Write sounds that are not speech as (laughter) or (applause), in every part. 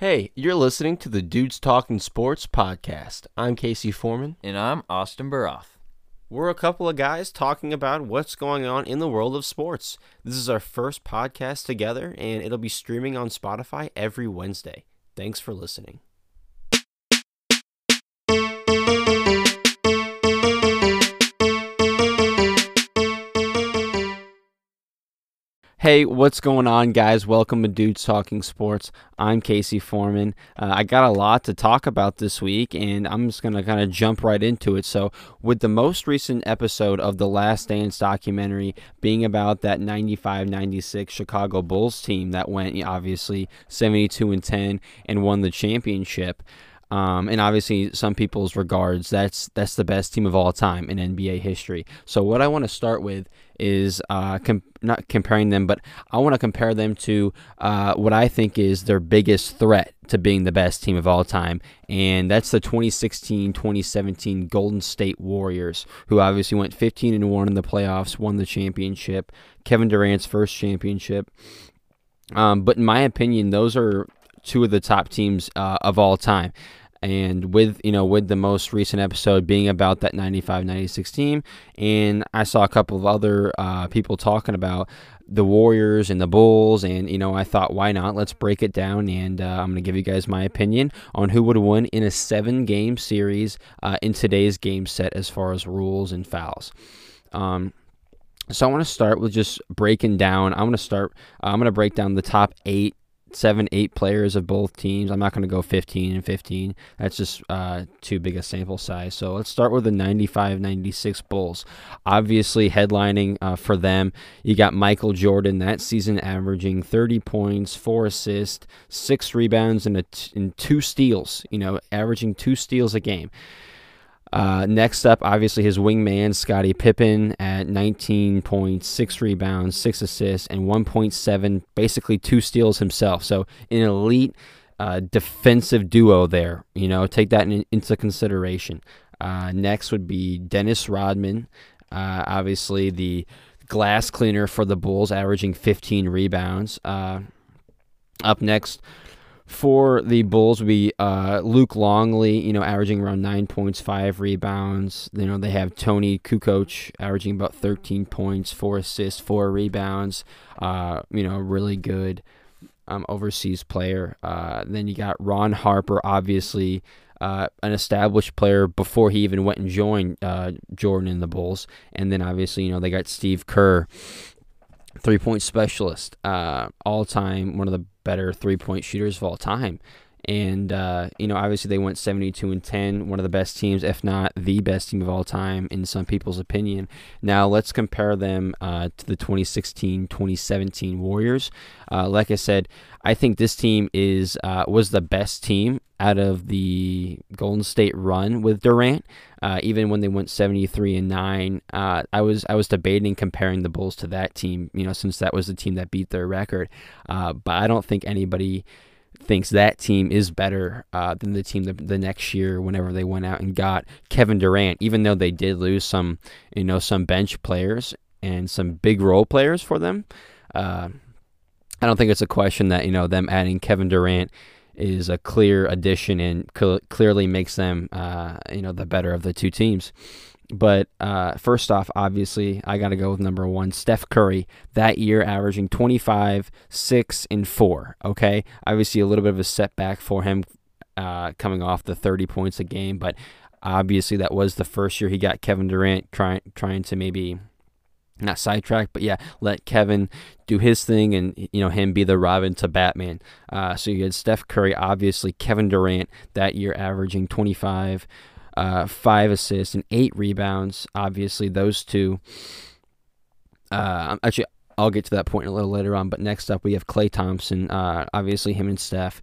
Hey, you're listening to the Dudes Talking Sports podcast. I'm Casey Foreman. And I'm Austin Baroff. We're a couple of guys talking about what's going on in the world of sports. This is our first podcast together, and it'll be streaming on Spotify every Wednesday. Thanks for listening. Hey, what's going on, guys? Welcome to Dudes Talking Sports. I'm Casey Foreman. Uh, I got a lot to talk about this week, and I'm just going to kind of jump right into it. So, with the most recent episode of The Last Dance documentary being about that 95 96 Chicago Bulls team that went obviously 72 and 10 and won the championship. Um, and obviously, some people's regards, that's that's the best team of all time in NBA history. So, what I want to start with is uh, com- not comparing them, but I want to compare them to uh, what I think is their biggest threat to being the best team of all time, and that's the 2016-2017 Golden State Warriors, who obviously went 15 and one in the playoffs, won the championship, Kevin Durant's first championship. Um, but in my opinion, those are two of the top teams uh, of all time and with you know with the most recent episode being about that 95-96 team and i saw a couple of other uh, people talking about the warriors and the bulls and you know i thought why not let's break it down and uh, i'm going to give you guys my opinion on who would win in a seven game series uh, in today's game set as far as rules and fouls um, so I want to start with just breaking down. I'm going to start. I'm going to break down the top eight seven, eight players of both teams. I'm not going to go 15 and 15. That's just uh, too big a sample size. So let's start with the 95 96 Bulls. Obviously, headlining uh, for them, you got Michael Jordan that season averaging 30 points, four assists, six rebounds, and, a t- and two steals, you know, averaging two steals a game. Uh, next up, obviously, his wingman, Scottie Pippen, at 19.6 rebounds, 6 assists, and 1.7, basically two steals himself. So, an elite uh, defensive duo there. You know, take that in, into consideration. Uh, next would be Dennis Rodman, uh, obviously, the glass cleaner for the Bulls, averaging 15 rebounds. Uh, up next, for the Bulls would be uh, Luke Longley, you know, averaging around nine points, five rebounds. You know, they have Toni Kukoc averaging about 13 points, four assists, four rebounds. Uh, you know, really good um, overseas player. Uh, then you got Ron Harper, obviously. Uh, an established player before he even went and joined uh, Jordan in the Bulls, and then obviously you know they got Steve Kerr, three point specialist, uh, all time one of the better three point shooters of all time. And uh, you know, obviously they went 72 and 10, one of the best teams, if not the best team of all time in some people's opinion. Now let's compare them uh, to the 2016-2017 Warriors. Uh, like I said, I think this team is uh, was the best team out of the Golden State run with Durant. Uh, even when they went 73 and nine, uh, I was I was debating comparing the Bulls to that team. You know, since that was the team that beat their record. But I don't think anybody thinks that team is better uh, than the team the, the, next year whenever they went out and got Kevin Durant, even though they did lose some, you know, some bench players and some big role players for them. Uh, I don't think it's a question that you know them adding Kevin Durant is a clear addition and cl- clearly makes them uh, you know the better of the two teams. But uh, first off, obviously, I got to go with number one, Steph Curry. That year, averaging 25, 6, and 4. Okay. Obviously, a little bit of a setback for him uh, coming off the 30 points a game. But obviously, that was the first year he got Kevin Durant trying, trying to maybe not sidetrack, but yeah, let Kevin do his thing and you know him be the Robin to Batman. Uh, so you had Steph Curry, obviously Kevin Durant that year averaging 25, uh, five assists and eight rebounds. Obviously those two. Uh, actually, I'll get to that point a little later on. But next up, we have Klay Thompson. Uh, obviously him and Steph.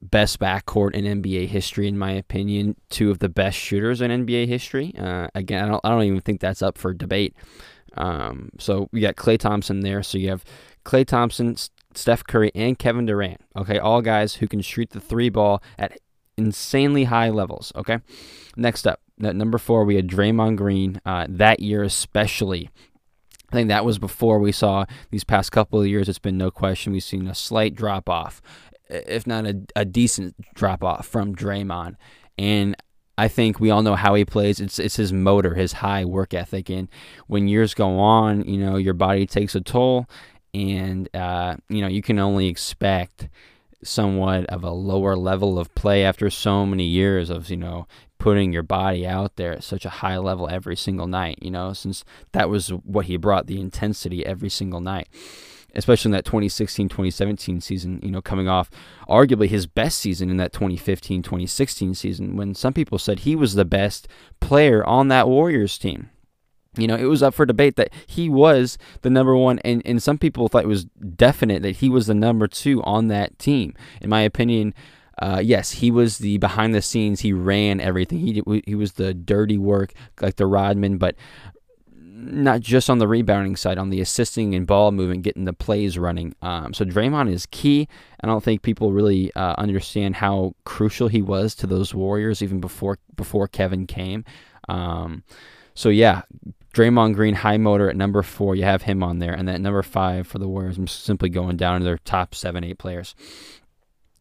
Best backcourt in NBA history, in my opinion. Two of the best shooters in NBA history. Uh, again, I don't, I don't even think that's up for debate. Um, so we got Klay Thompson there. So you have Klay Thompson, Steph Curry, and Kevin Durant. Okay, all guys who can shoot the three ball at insanely high levels. Okay, next up, number four, we had Draymond Green. Uh, that year especially, I think that was before we saw these past couple of years. It's been no question we've seen a slight drop off. if not a, a decent drop off from Draymond. And I think we all know how he plays. It's it's his motor, his high work ethic, and when years go on, you know your body takes a toll, and uh, you know you can only expect somewhat of a lower level of play after so many years of you know putting your body out there at such a high level every single night. You know, since that was what he brought the intensity every single night especially in that 2016 2017 season, you know, coming off arguably his best season in that 2015 2016 season when some people said he was the best player on that Warriors team. You know, it was up for debate that he was the number one, and, and some people thought it was definite that he was the number two on that team. In my opinion, uh, yes, he was the behind the scenes. He ran everything. He he was the dirty work, like the Rodman. But not just on the rebounding side, on the assisting and ball movement, getting the plays running. Um, so Draymond is key. I don't think people really uh, understand how crucial he was to those Warriors even before before Kevin came. Um, so yeah, Draymond Green, high motor at number four. You have him on there, and then number five for the Warriors. I'm simply going down to their top seven, eight players.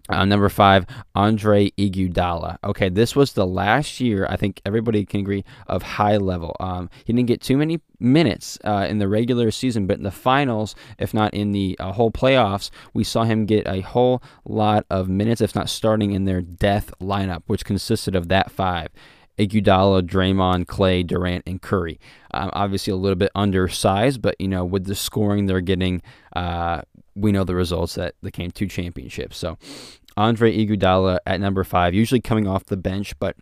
Uh, number five, Andre Iguodala. Okay, this was the last year. I think everybody can agree of high level. Um, he didn't get too many minutes uh, in the regular season, but in the finals, if not in the uh, whole playoffs, we saw him get a whole lot of minutes, if not starting in their death lineup, which consisted of that five. Iguodala, Draymond, Klay, Durant, and Curry. Um, obviously, a little bit undersized, but you know, with the scoring they're getting, uh, we know the results that they came to championships. So Andre Iguodala at number five, usually coming off the bench, but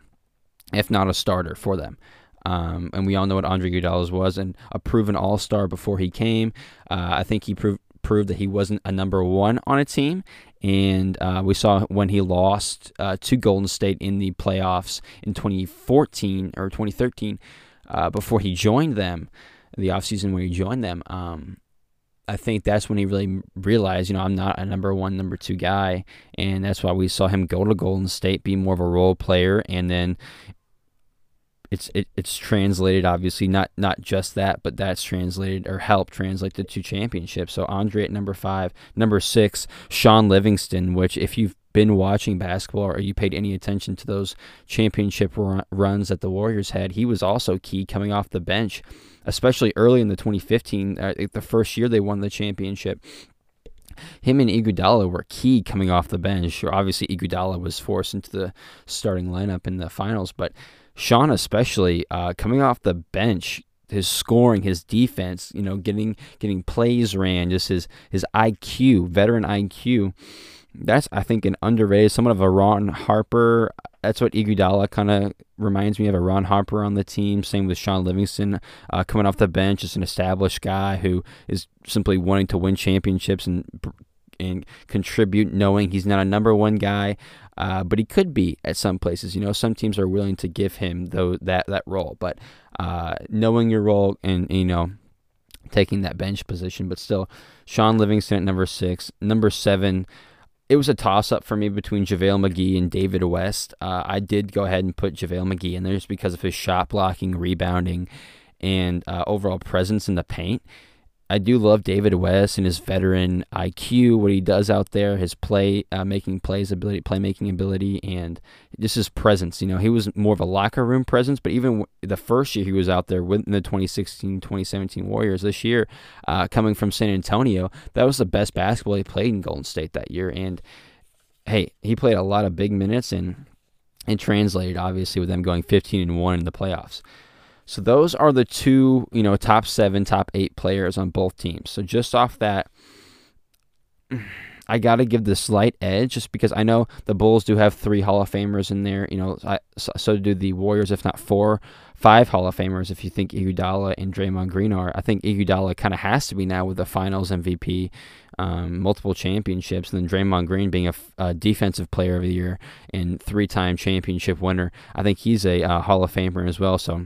if not a starter for them. Um, and we all know what Andre Iguodala was, and a proven All Star before he came. Uh, I think he proved proved that he wasn't a number one on a team, and uh, we saw when he lost uh, to Golden State in the playoffs in 2014 or 2013, uh, before he joined them, the offseason when he joined them. Um, I think that's when he really realized, you know, I'm not a number one, number two guy, and that's why we saw him go to Golden State, be more of a role player, and then it's it, it's translated obviously not not just that, but that's translated or helped translate the two championships. So Andre at number five, number six, Shaun Livingston, which if you've been watching basketball or you paid any attention to those championship run, runs that the Warriors had, he was also key coming off the bench especially early in the 2015, uh, the first year they won the championship. Him and Iguodala were key coming off the bench. Obviously, Iguodala was forced into the starting lineup in the finals, but Shaun, especially uh, coming off the bench, his scoring, his defense, you know, getting getting plays ran, just his his IQ, veteran IQ that's I think an underrated, somewhat of a Ron Harper. That's what Iguodala kind of reminds me of a Ron Harper on the team. Same with Shaun Livingston uh, coming off the bench, just an established guy who is simply wanting to win championships and and contribute, knowing he's not a number one guy, uh, but he could be at some places. You know, some teams are willing to give him though that that role, but uh, knowing your role and you know taking that bench position, but still, Shaun Livingston at number six, number seven it was a toss up for me between JaVale McGee and David West. Uh, I did go ahead and put JaVale McGee in there just because of his shot blocking, rebounding, and uh, overall presence in the paint. I do love David West and his veteran IQ, what he does out there, his play uh, making plays ability, playmaking ability, and just his presence. You know, he was more of a locker room presence, but even the first year he was out there with the 2016-2017 Warriors, this year uh, coming from San Antonio, that was the best basketball he played in Golden State that year. And hey, he played a lot of big minutes and and translated obviously with them going 15 and one in the playoffs. So those are the two, you know, top seven, top eight players on both teams. So just off that, I got to give the slight edge just because I know the Bulls do have three Hall of Famers in there. You know, so do the Warriors, if not four, five Hall of Famers. If you think Iguodala and Draymond Green are, I think Iguodala kind of has to be now with the Finals MVP, um, multiple championships, and then Draymond Green being a, a, Defensive Player of the Year and three-time championship winner. I think he's a uh, Hall of Famer as well. So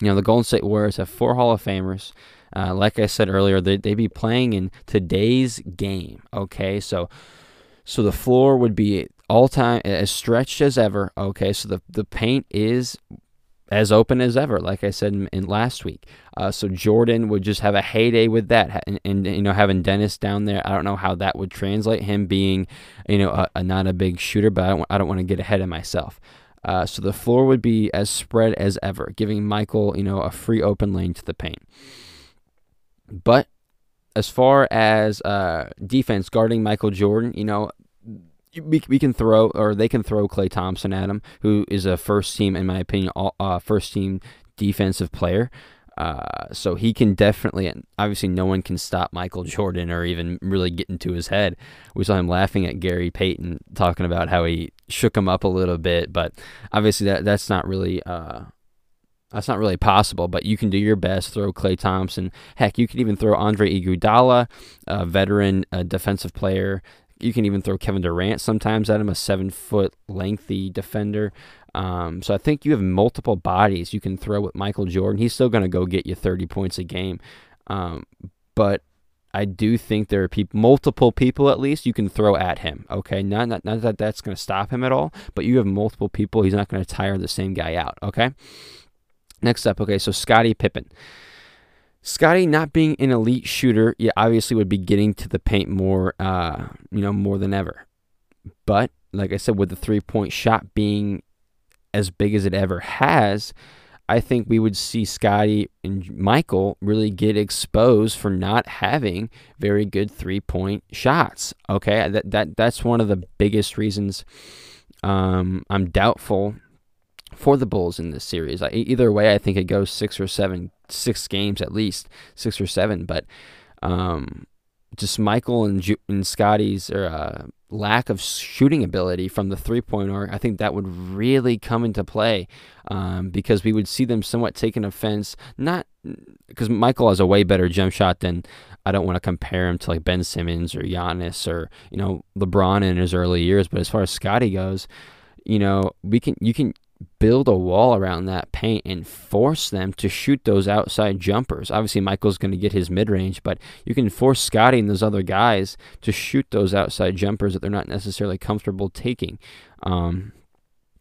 you know, the Golden State Warriors have four Hall of Famers. Uh, like I said earlier, they they be playing in today's game. Okay, so so the floor would be all time as stretched as ever. Okay, so the the paint is as open as ever, like I said in, in last week. Uh, so Jordan would just have a heyday with that, and, and, you know having Dennis down there, I don't know how that would translate. Him being, you know, a, a not a big shooter, but I don't, I don't want to get ahead of myself. Uh, so the floor would be as spread as ever, giving Michael, you know, a free open lane to the paint. But as far as uh, defense guarding Michael Jordan, you know, we, we can throw or they can throw Klay Thompson at him, who is a first team, in my opinion, all, uh, first team defensive player. Uh, so he can definitely, obviously, no one can stop Michael Jordan or even really get into his head. We saw him laughing at Gary Payton, talking about how he shook him up a little bit, but obviously that that's not really uh, that's not really possible. But you can do your best. Throw Klay Thompson. Heck, you could even throw Andre Iguodala, a veteran a defensive player. You can even throw Kevin Durant sometimes at him, a seven foot lengthy defender. Um, so I think you have multiple bodies you can throw with Michael Jordan. He's still going to go get you 30 points a game. Um, but I do think there are people, multiple people at least, you can throw at him. Okay, not not, not that that's going to stop him at all, but you have multiple people. He's not going to tire the same guy out. Okay. Next up, okay, so Scottie Pippen. Scottie not being an elite shooter, yeah, obviously would be getting to the paint more, uh, you know, more than ever. But like I said, with the three point shot being as big as it ever has, I think we would see Scottie and Michael really get exposed for not having very good three point shots. Okay, that that that's one of the biggest reasons um, I'm doubtful for the Bulls in this series. either way, I think it goes six or seven, six games at least, six or seven. But um, just Michael and, Ju- and Scottie's or uh, lack of shooting ability from the three point arc, I think that would really come into play um, because we would see them somewhat taking offense. Not because Michael has a way better jump shot than I don't want to compare him to like Ben Simmons or Giannis or you know LeBron in his early years. But as far as Scottie goes, you know we can you can build a wall around that paint and force them to shoot those outside jumpers. Obviously, Michael's going to get his mid range, but you can force Scottie and those other guys to shoot those outside jumpers that they're not necessarily comfortable taking. Um,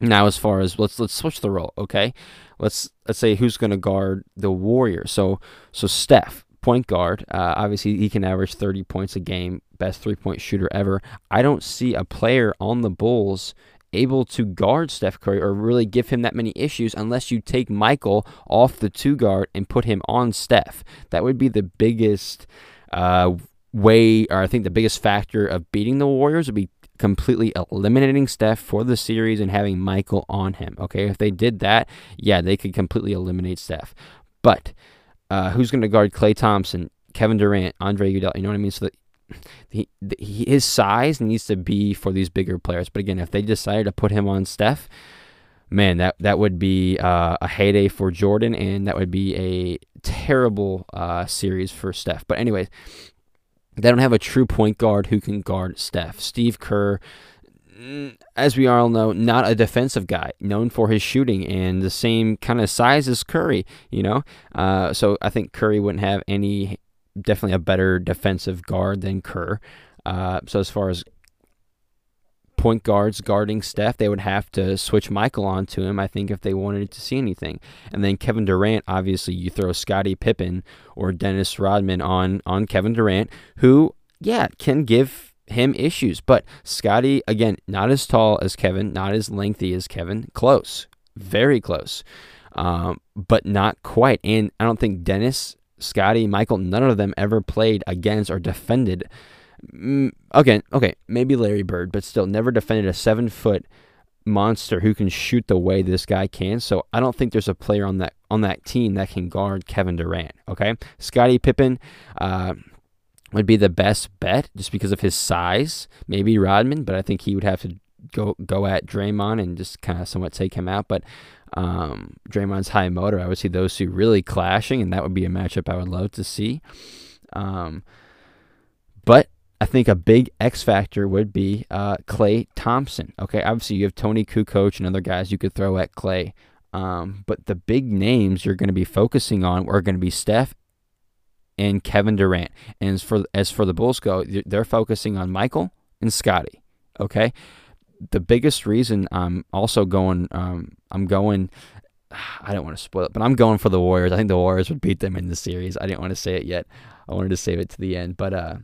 now, as far as let's let's switch the role, okay? Let's let's say who's going to guard the Warrior. So so Steph, point guard. Uh, obviously, he can average 30 points a game, best three point shooter ever. I don't see a player on the Bulls able to guard Steph Curry or really give him that many issues unless you take Michael off the two guard and put him on Steph. That would be the biggest uh, way, or I think the biggest factor of beating the Warriors would be completely eliminating Steph for the series and having Michael on him. Okay, if they did that, yeah, they could completely eliminate Steph. But uh, who's going to guard Klay Thompson, Kevin Durant, Andre Iguodala? You know what I mean? So he, his size needs to be for these bigger players. But again, if they decided to put him on Steph, man, that that would be uh, a heyday for Jordan, and that would be a terrible uh, series for Steph. But anyways, they don't have a true point guard who can guard Steph. Steve Kerr, mm, as we all know, not a defensive guy, known for his shooting and the same kind of size as Curry. You know, uh, so I think Curry wouldn't have any definitely a better defensive guard than Kerr. Uh, so as far as point guards guarding Steph, they would have to switch Michael onto him, I think, if they wanted to see anything. And then Kevin Durant, obviously, you throw Scottie Pippen or Dennis Rodman on on Kevin Durant, who, yeah, can give him issues. But Scottie, again, not as tall as Kevin, not as lengthy as Kevin, close, very close. Um, but not quite. And I don't think Dennis Scottie, Michael, none of them ever played against or defended. Okay, okay, maybe Larry Bird, but still never defended a seven foot monster who can shoot the way this guy can. So I don't think there's a player on that on that team that can guard Kevin Durant. Okay, Scottie Pippen. Uh, would be the best bet just because of his size. Maybe Rodman, but I think he would have to go go at Draymond and just kind of somewhat take him out. But um, Draymond's high motor. I would see those two really clashing, and that would be a matchup I would love to see. Um, but I think a big X factor would be uh, Klay Thompson. Okay, obviously you have Toni Kukoc and other guys you could throw at Klay, um, but the big names you're going to be focusing on are going to be Steph and Kevin Durant. And as for as for the Bulls go, they're focusing on Michael and Scottie. Okay, the biggest reason I'm also going, um, I'm going (sighs) I don't want to spoil it, but I'm going for the Warriors. I think the Warriors would beat them in the series. I didn't want to say it yet. I wanted to save it to the end, but uh,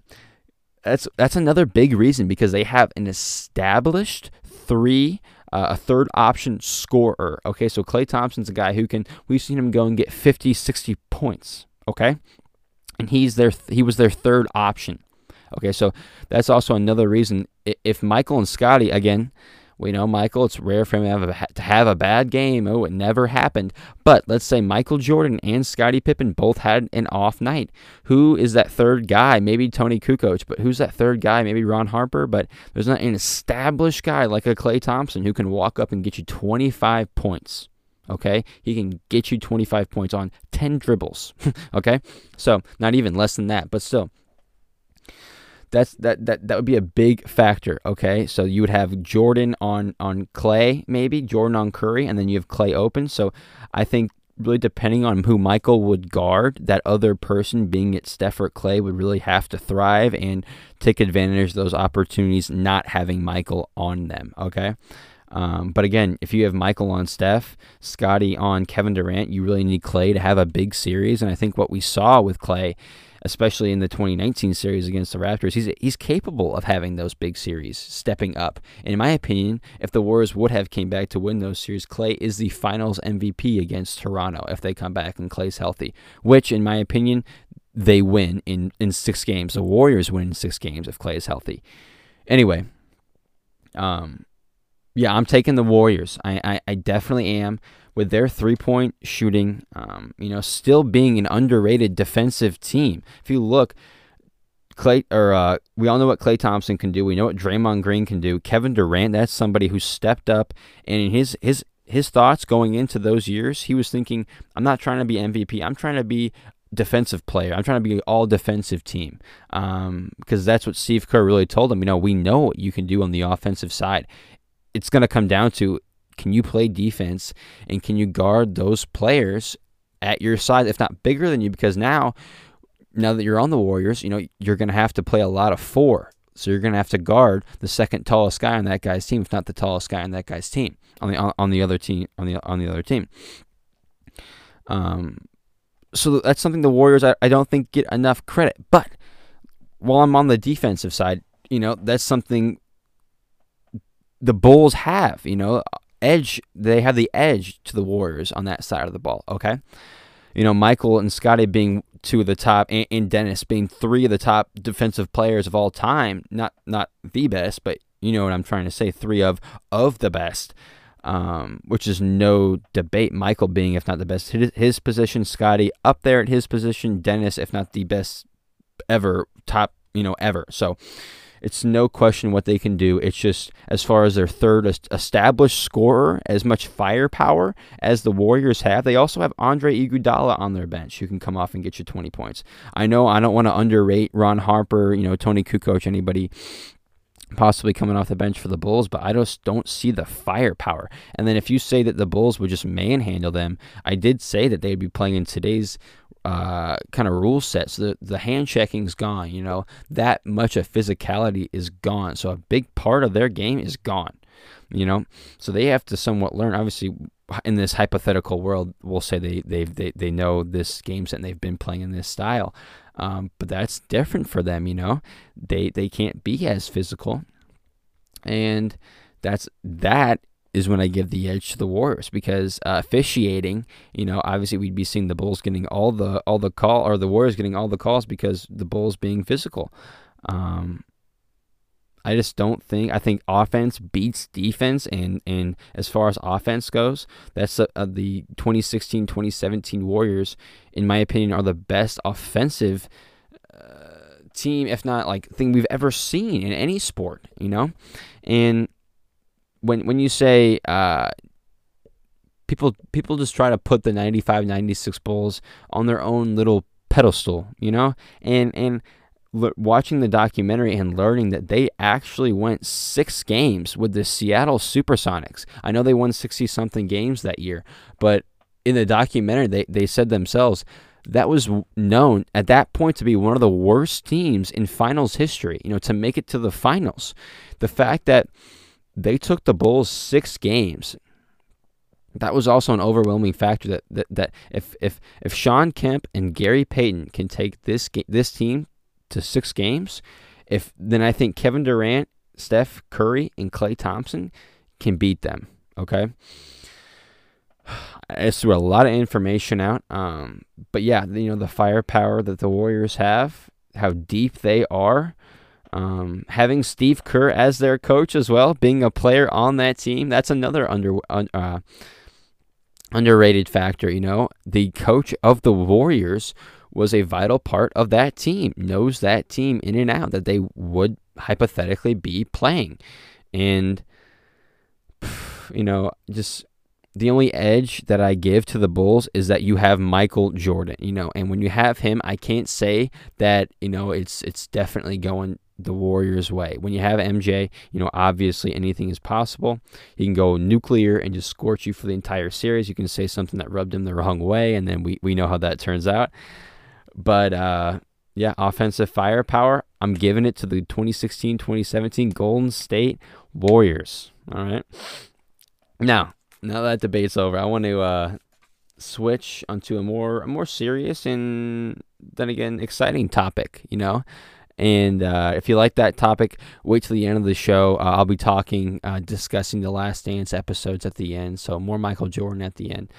that's that's another big reason because they have an established three. Uh, a third option scorer. Okay, so Klay Thompson's a guy who can, we've seen him go and get 50, 60 points. Okay, and he's their, he was their third option. Okay, so that's also another reason. If Michael and Scottie, again, we know Michael, it's rare for him to have, a, to have a bad game. Oh, it never happened. But let's say Michael Jordan and Scottie Pippen both had an off night. Who is that third guy? Maybe Toni Kukoc, but who's that third guy? Maybe Ron Harper, but there's not an established guy like a Klay Thompson who can walk up and get you 25 points. Okay, he can get you 25 points on 10 dribbles. (laughs) okay, so not even less than that, but still, that's that that that would be a big factor. Okay, so you would have Jordan on on Klay, maybe Jordan on Curry, and then you have Klay open. So I think really depending on who Michael would guard, that other person, being it Steph or Klay, would really have to thrive and take advantage of those opportunities, not having Michael on them. Okay. Um, but again, if you have Michael on Steph, Scottie on Kevin Durant, you really need Klay to have a big series. And I think what we saw with Klay especially in the 2019 series against the Raptors, he's he's capable of having those big series, stepping up. And in my opinion, if the Warriors would have came back to win those series, Klay is the Finals MVP against Toronto if they come back and Klay's healthy. Which, in my opinion, they win in in six games. The Warriors win in six games if Klay is healthy. Anyway, um, yeah, I'm taking the Warriors. I, I, I definitely am with their three point shooting, um, you know, still being an underrated defensive team. If you look, Klay or uh, we all know what Klay Thompson can do. We know what Draymond Green can do. Kevin Durant, that's somebody who stepped up, and in his his his thoughts going into those years, he was thinking, "I'm not trying to be MVP. I'm trying to be defensive player. I'm trying to be all defensive team um, because that's what Steve Kerr really told him. You know, we know what you can do on the offensive side. It's going to come down to can you play defense and can you guard those players at your size, if not bigger than you? Because now, now that you're on the Warriors, you know you're going to have to play a lot of four. So you're going to have to guard the second tallest guy on that guy's team, if not the tallest guy on that guy's team on the on the other team on the on the other team. Um, so that's something the Warriors I, I don't think get enough credit. But while I'm on the defensive side, you know that's something the Bulls have. You know, edge. They have the edge to the Warriors on that side of the ball. Okay, you know Michael and Scottie being two of the top, and, and Dennis being three of the top defensive players of all time. Not not the best, but you know what I'm trying to say. Three of of the best. Um, which is no debate. Michael being, if not the best, his, his position. Scottie up there at his position. Dennis, if not the best ever, top, you know, ever. So, it's no question what they can do. It's just as far as their third established scorer, as much firepower as the Warriors have. They also have Andre Iguodala on their bench who can come off and get you 20 points. I know I don't want to underrate Ron Harper, you know, Toni Kukoc, anybody possibly coming off the bench for the Bulls, but I just don't see the firepower. And then if you say that the Bulls would just manhandle them, I did say that they'd be playing in today's uh, kind of rule sets. The, the hand checking's gone, you know, that much of physicality is gone. So a big part of their game is gone, you know, so they have to somewhat learn. Obviously, in this hypothetical world, we'll say they, they they, they know this game set and they've been playing in this style. Um, but that's different for them, you know, they, they can't be as physical. And that's that is when I give the edge to the Warriors because uh, officiating, you know, obviously we'd be seeing the Bulls getting all the all the call or the Warriors getting all the calls because the Bulls being physical. Um, I just don't think I think offense beats defense and and as far as offense goes, that's uh, the 2016-2017 Warriors in my opinion are the best offensive uh, team if not like thing we've ever seen in any sport, you know? And when when you say uh, people people just try to put the 95 96 Bulls on their own little pedestal, you know? And and watching the documentary and learning that they actually went 6 games with the Seattle Supersonics. I know they won 60 something games that year, but in the documentary they they said themselves that was known at that point to be one of the worst teams in finals history, you know, to make it to the finals. The fact that they took the Bulls six games. that was also an overwhelming factor that, that, that if, if, if Shawn Kemp and Gary Payton can take this, this team to six games, if then I think Kevin Durant, Steph Curry, and Klay Thompson can beat them. Okay. (sighs) I threw a lot of information out. Um, but yeah, you know, the firepower that the Warriors have, how deep they are. Um, having Steve Kerr as their coach as well, being a player on that team, that's another under uh, underrated factor. You know, the coach of the Warriors was a vital part of that team, knows that team in and out that they would hypothetically be playing, and (sighs) you know, just the only edge that I give to the Bulls is that you have Michael Jordan, you know, and when you have him, I can't say that, you know, it's it's definitely going the Warriors' way. When you have MJ, you know, obviously anything is possible. He can go nuclear and just scorch you for the entire series. You can say something that rubbed him the wrong way, and then we, we know how that turns out. But uh, yeah, offensive firepower, I'm giving it to the 2016 2017 Golden State Warriors. All right. Now, now that debate's over, I want to uh, switch onto a more a more serious and then again exciting topic. You know, and uh, if you like that topic, wait till the end of the show. Uh, I'll be talking, uh, discussing the Last Dance episodes at the end. So more Michael Jordan at the end.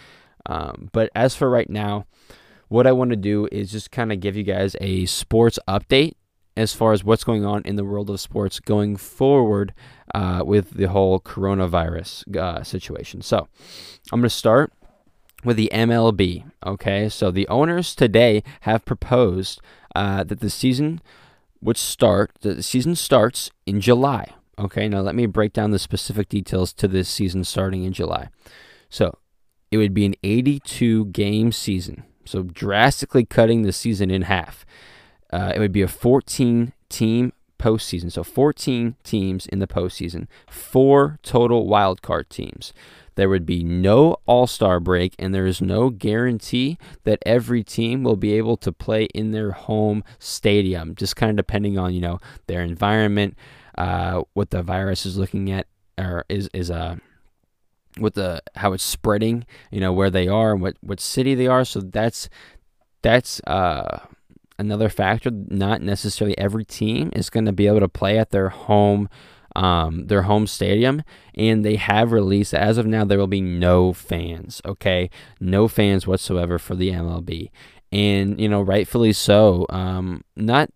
Um, but as for right now, what I want to do is just kind of give you guys a sports update as far as what's going on in the world of sports going forward uh, with the whole coronavirus uh, situation. So I'm going to start with the MLB. Okay, so the owners today have proposed uh, that the season would start, the season starts in July. Okay, now let me break down the specific details to this season starting in July. So it would be an 82 game season, so drastically cutting the season in half. Uh, it would be a 14 team postseason. So 14 teams in the postseason, four total wildcard teams. There would be no all star break, and there is no guarantee that every team will be able to play in their home stadium, just kind of depending on, you know, their environment, uh, what the virus is looking at, or is, is, uh, with the how it's spreading, you know where they are, and what what city they are. So that's that's uh, another factor. Not necessarily every team is going to be able to play at their home, um, their home stadium, and they have released as of now there will be no fans. Okay, no fans whatsoever for the MLB, and you know rightfully so. Um, not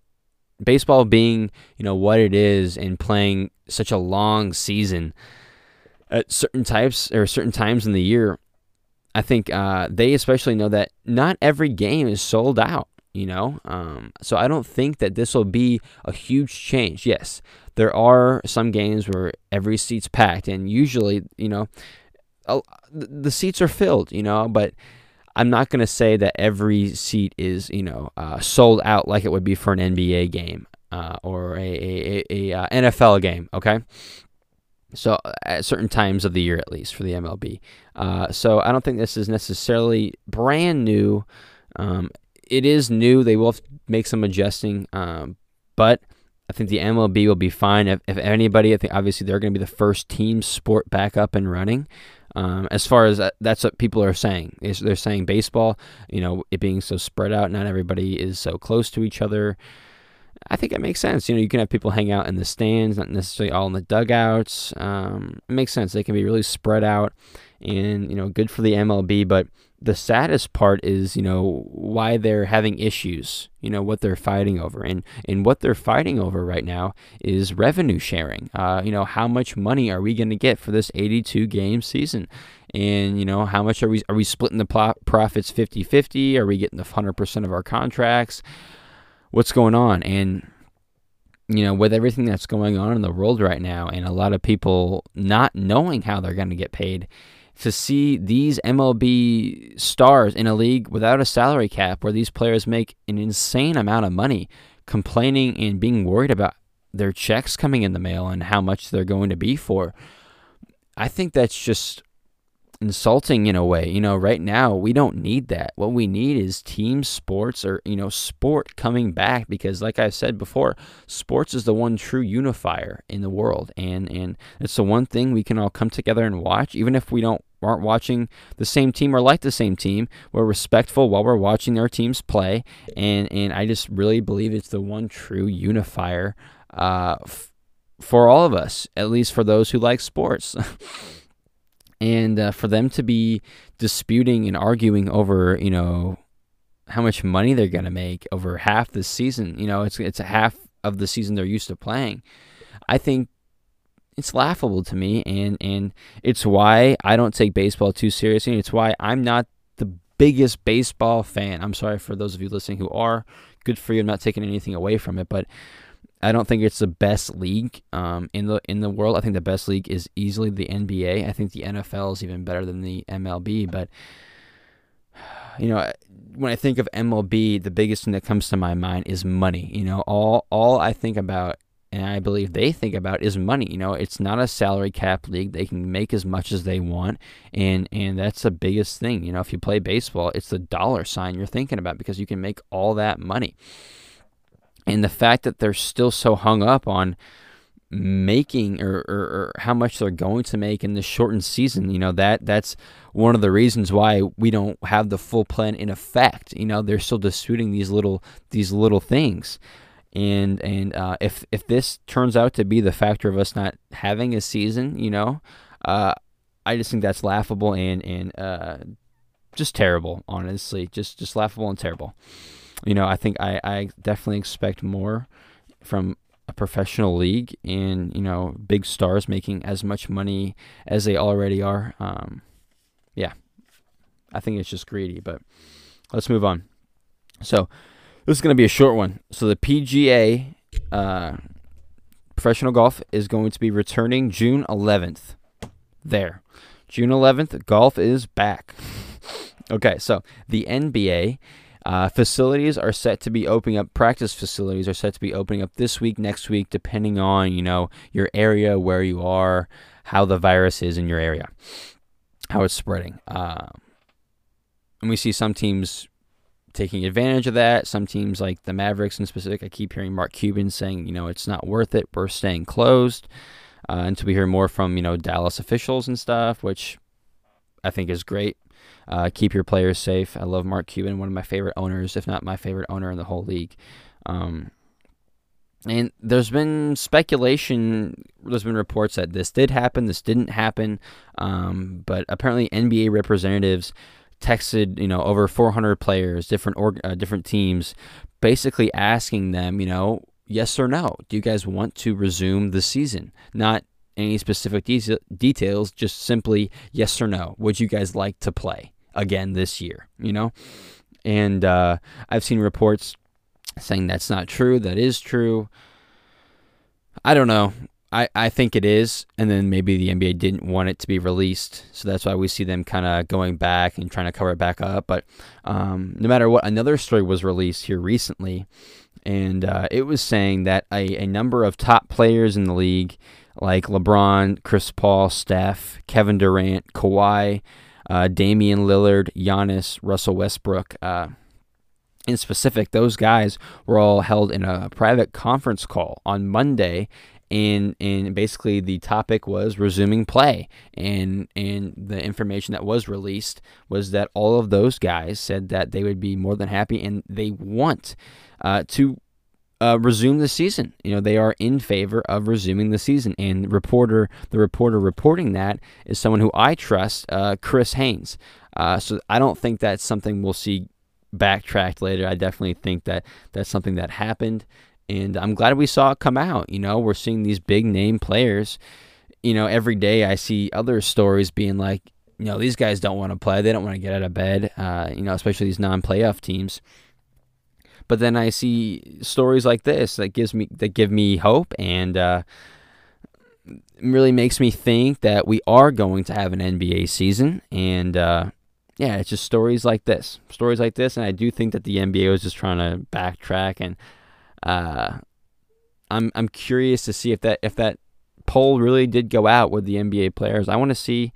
baseball being you know what it is and playing such a long season at certain types or certain times in the year. I think uh, they especially know that not every game is sold out you know um, so i don't think that this will be a huge change. Yes there are some games where every seat's packed and usually you know the seats are filled you know but i'm not going to say that every seat is you know uh, sold out like it would be for an nba game uh, or a, a, a, a uh, nfl game okay? So at certain times of the year at least for the mlb uh, so i don't think this is necessarily brand new um, it is new. They will make some adjusting, um, but I think the MLB will be fine. If, if anybody, I think obviously they're going to be the first team sport back up and running. Um, as far as that, that's what people are saying. They're saying baseball, you know, it being so spread out, not everybody is so close to each other. I think it makes sense. You know, you can have people hang out in the stands, not necessarily all in the dugouts. Um, it makes sense. They can be really spread out and, you know, good for the MLB. But the saddest part is, you know, why they're having issues, you know, what they're fighting over. And, and what they're fighting over right now is revenue sharing. Uh, you know, how much money are we going to get for this 82 game season? And, you know, how much are we, are we splitting the pl- profits 50 50? Are we getting the 100% of our contracts? What's going on? And, you know, with everything that's going on in the world right now, and a lot of people not knowing how they're going to get paid, to see these MLB stars in a league without a salary cap where these players make an insane amount of money complaining and being worried about their checks coming in the mail and how much they're going to be for. I think that's just insulting in a way. You know, right now we don't need that. What we need is team sports or, you know, sport coming back because like I've said before, sports is the one true unifier in the world and and it's the one thing we can all come together and watch even if we don't aren't watching the same team or like the same team. We're respectful while we're watching our teams play, and and I just really believe it's the one true unifier uh, f- for all of us, at least for those who like sports. (laughs) and uh, for them to be disputing and arguing over, you know, how much money they're to make over half the season, you know, it's it's a half of the season they're used to playing. I think it's laughable to me and and it's why I don't take baseball too seriously. It's why I'm not the biggest baseball fan. I'm sorry for those of you listening who are. Good for you. I'm not taking anything away from it, but I don't think it's the best league um, in the in the world. I think the best league is easily the NBA. I think the NFL is even better than the MLB. But you know, when I think of MLB, the biggest thing that comes to my mind is money. You know, all all I think about and I believe they think about is money. You know, it's not a salary cap league. They can make as much as they want, and and that's the biggest thing. You know, if you play baseball, it's the dollar sign you're thinking about because you can make all that money. And the fact that they're still so hung up on making or, or, or, how much they're going to make in this shortened season, you know, that that's one of the reasons why we don't have the full plan in effect. You know, they're still disputing these little these little things. And and uh, if if this turns out to be the factor of us not having a season, you know, uh, I just think that's laughable and and uh, just terrible, honestly, just just laughable and terrible you know, I think I, I definitely expect more from a professional league and, you know, big stars making as much money as they already are. Um, yeah, I think it's just greedy, but let's move on. So, this is going to be a short one. So, the PGA uh, professional golf is going to be returning June 11th. There. June 11th, golf is back. okay, so the NBA uh, facilities are set to be opening up. Practice facilities are set to be opening up this week, next week, depending on you know your area, where you are, how the virus is in your area, how it's spreading. Uh, and we see some teams taking advantage of that. Some teams, like the Mavericks in specific, I keep hearing Mark Cuban saying, you know, it's not worth it. We're staying closed uh, until we hear more from you know Dallas officials and stuff, which I think is great. Uh, keep your players safe. I love Mark Cuban, one of my favorite owners, if not my favorite owner in the whole league. Um, and there's been speculation, there's been reports that this did happen, this didn't happen. Um, but apparently, NBA representatives texted, you know, over 400 players, different org, uh, different teams, basically asking them, you know, yes or no. Do you guys want to resume the season? Not any specific de- details, just simply yes or no. Would you guys like to play? again this year, you know? And uh, I've seen reports saying that's not true, that is true. I don't know. I, I think it is, and then maybe the NBA didn't want it to be released, so that's why we see them kind of going back and trying to cover it back up. But um, no matter what, another story was released here recently, and uh, it was saying that a, a number of top players in the league, like LeBron, Chris Paul, Steph, Kevin Durant, Kawhi, uh, Damian Lillard, Giannis, Russell Westbrook. Uh, in specific, those guys were all held in a private conference call on Monday, and and basically the topic was resuming play, and and the information that was released was that all of those guys said that they would be more than happy and they want uh, to uh, resume the season. You know, they are in favor of resuming the season. And reporter, the reporter reporting that is someone who I trust, uh, Chris Haynes. Uh, so I don't think that's something we'll see backtracked later. I definitely think that that's something that happened. And I'm glad we saw it come out. You know, we're seeing these big name players. You know, every day I see other stories being like, you know, these guys don't want to play. They don't want to get out of bed. Uh, you know, especially these non-playoff teams. But then I see stories like this that gives me that give me hope and uh, really makes me think that we are going to have an NBA season. And uh, yeah, it's just stories like this, stories like this, and I do think that the NBA was just trying to backtrack. And uh, I'm I'm curious to see if that if that poll really did go out with the NBA players. I want to see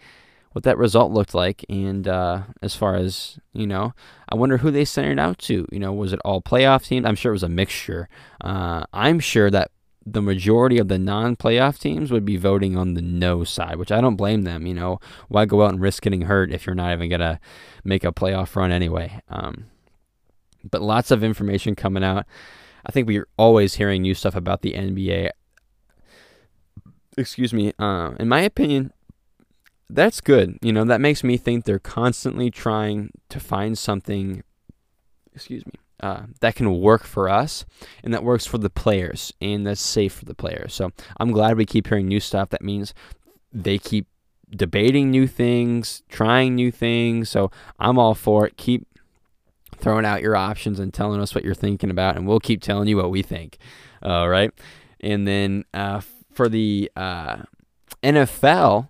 what that result looked like. And uh, as far as, you know, I wonder who they sent it out to. You know, was it all playoff teams? I'm sure it was a mixture. Uh, I'm sure that the majority of the non-playoff teams would be voting on the no side, which I don't blame them. You know, why go out and risk getting hurt if you're not even gonna make a playoff run anyway? Um, but lots of information coming out. I think we're always hearing new stuff about the NBA. Excuse me. Uh, in my opinion, that's good. You know, that makes me think they're constantly trying to find something. Excuse me uh, that can work for us and that works for the players and that's safe for the players. So I'm glad we keep hearing new stuff. That means they keep debating new things, trying new things. So I'm all for it. Keep throwing out your options and telling us what you're thinking about, and we'll keep telling you what we think. All right. And then uh, for the uh, NFL,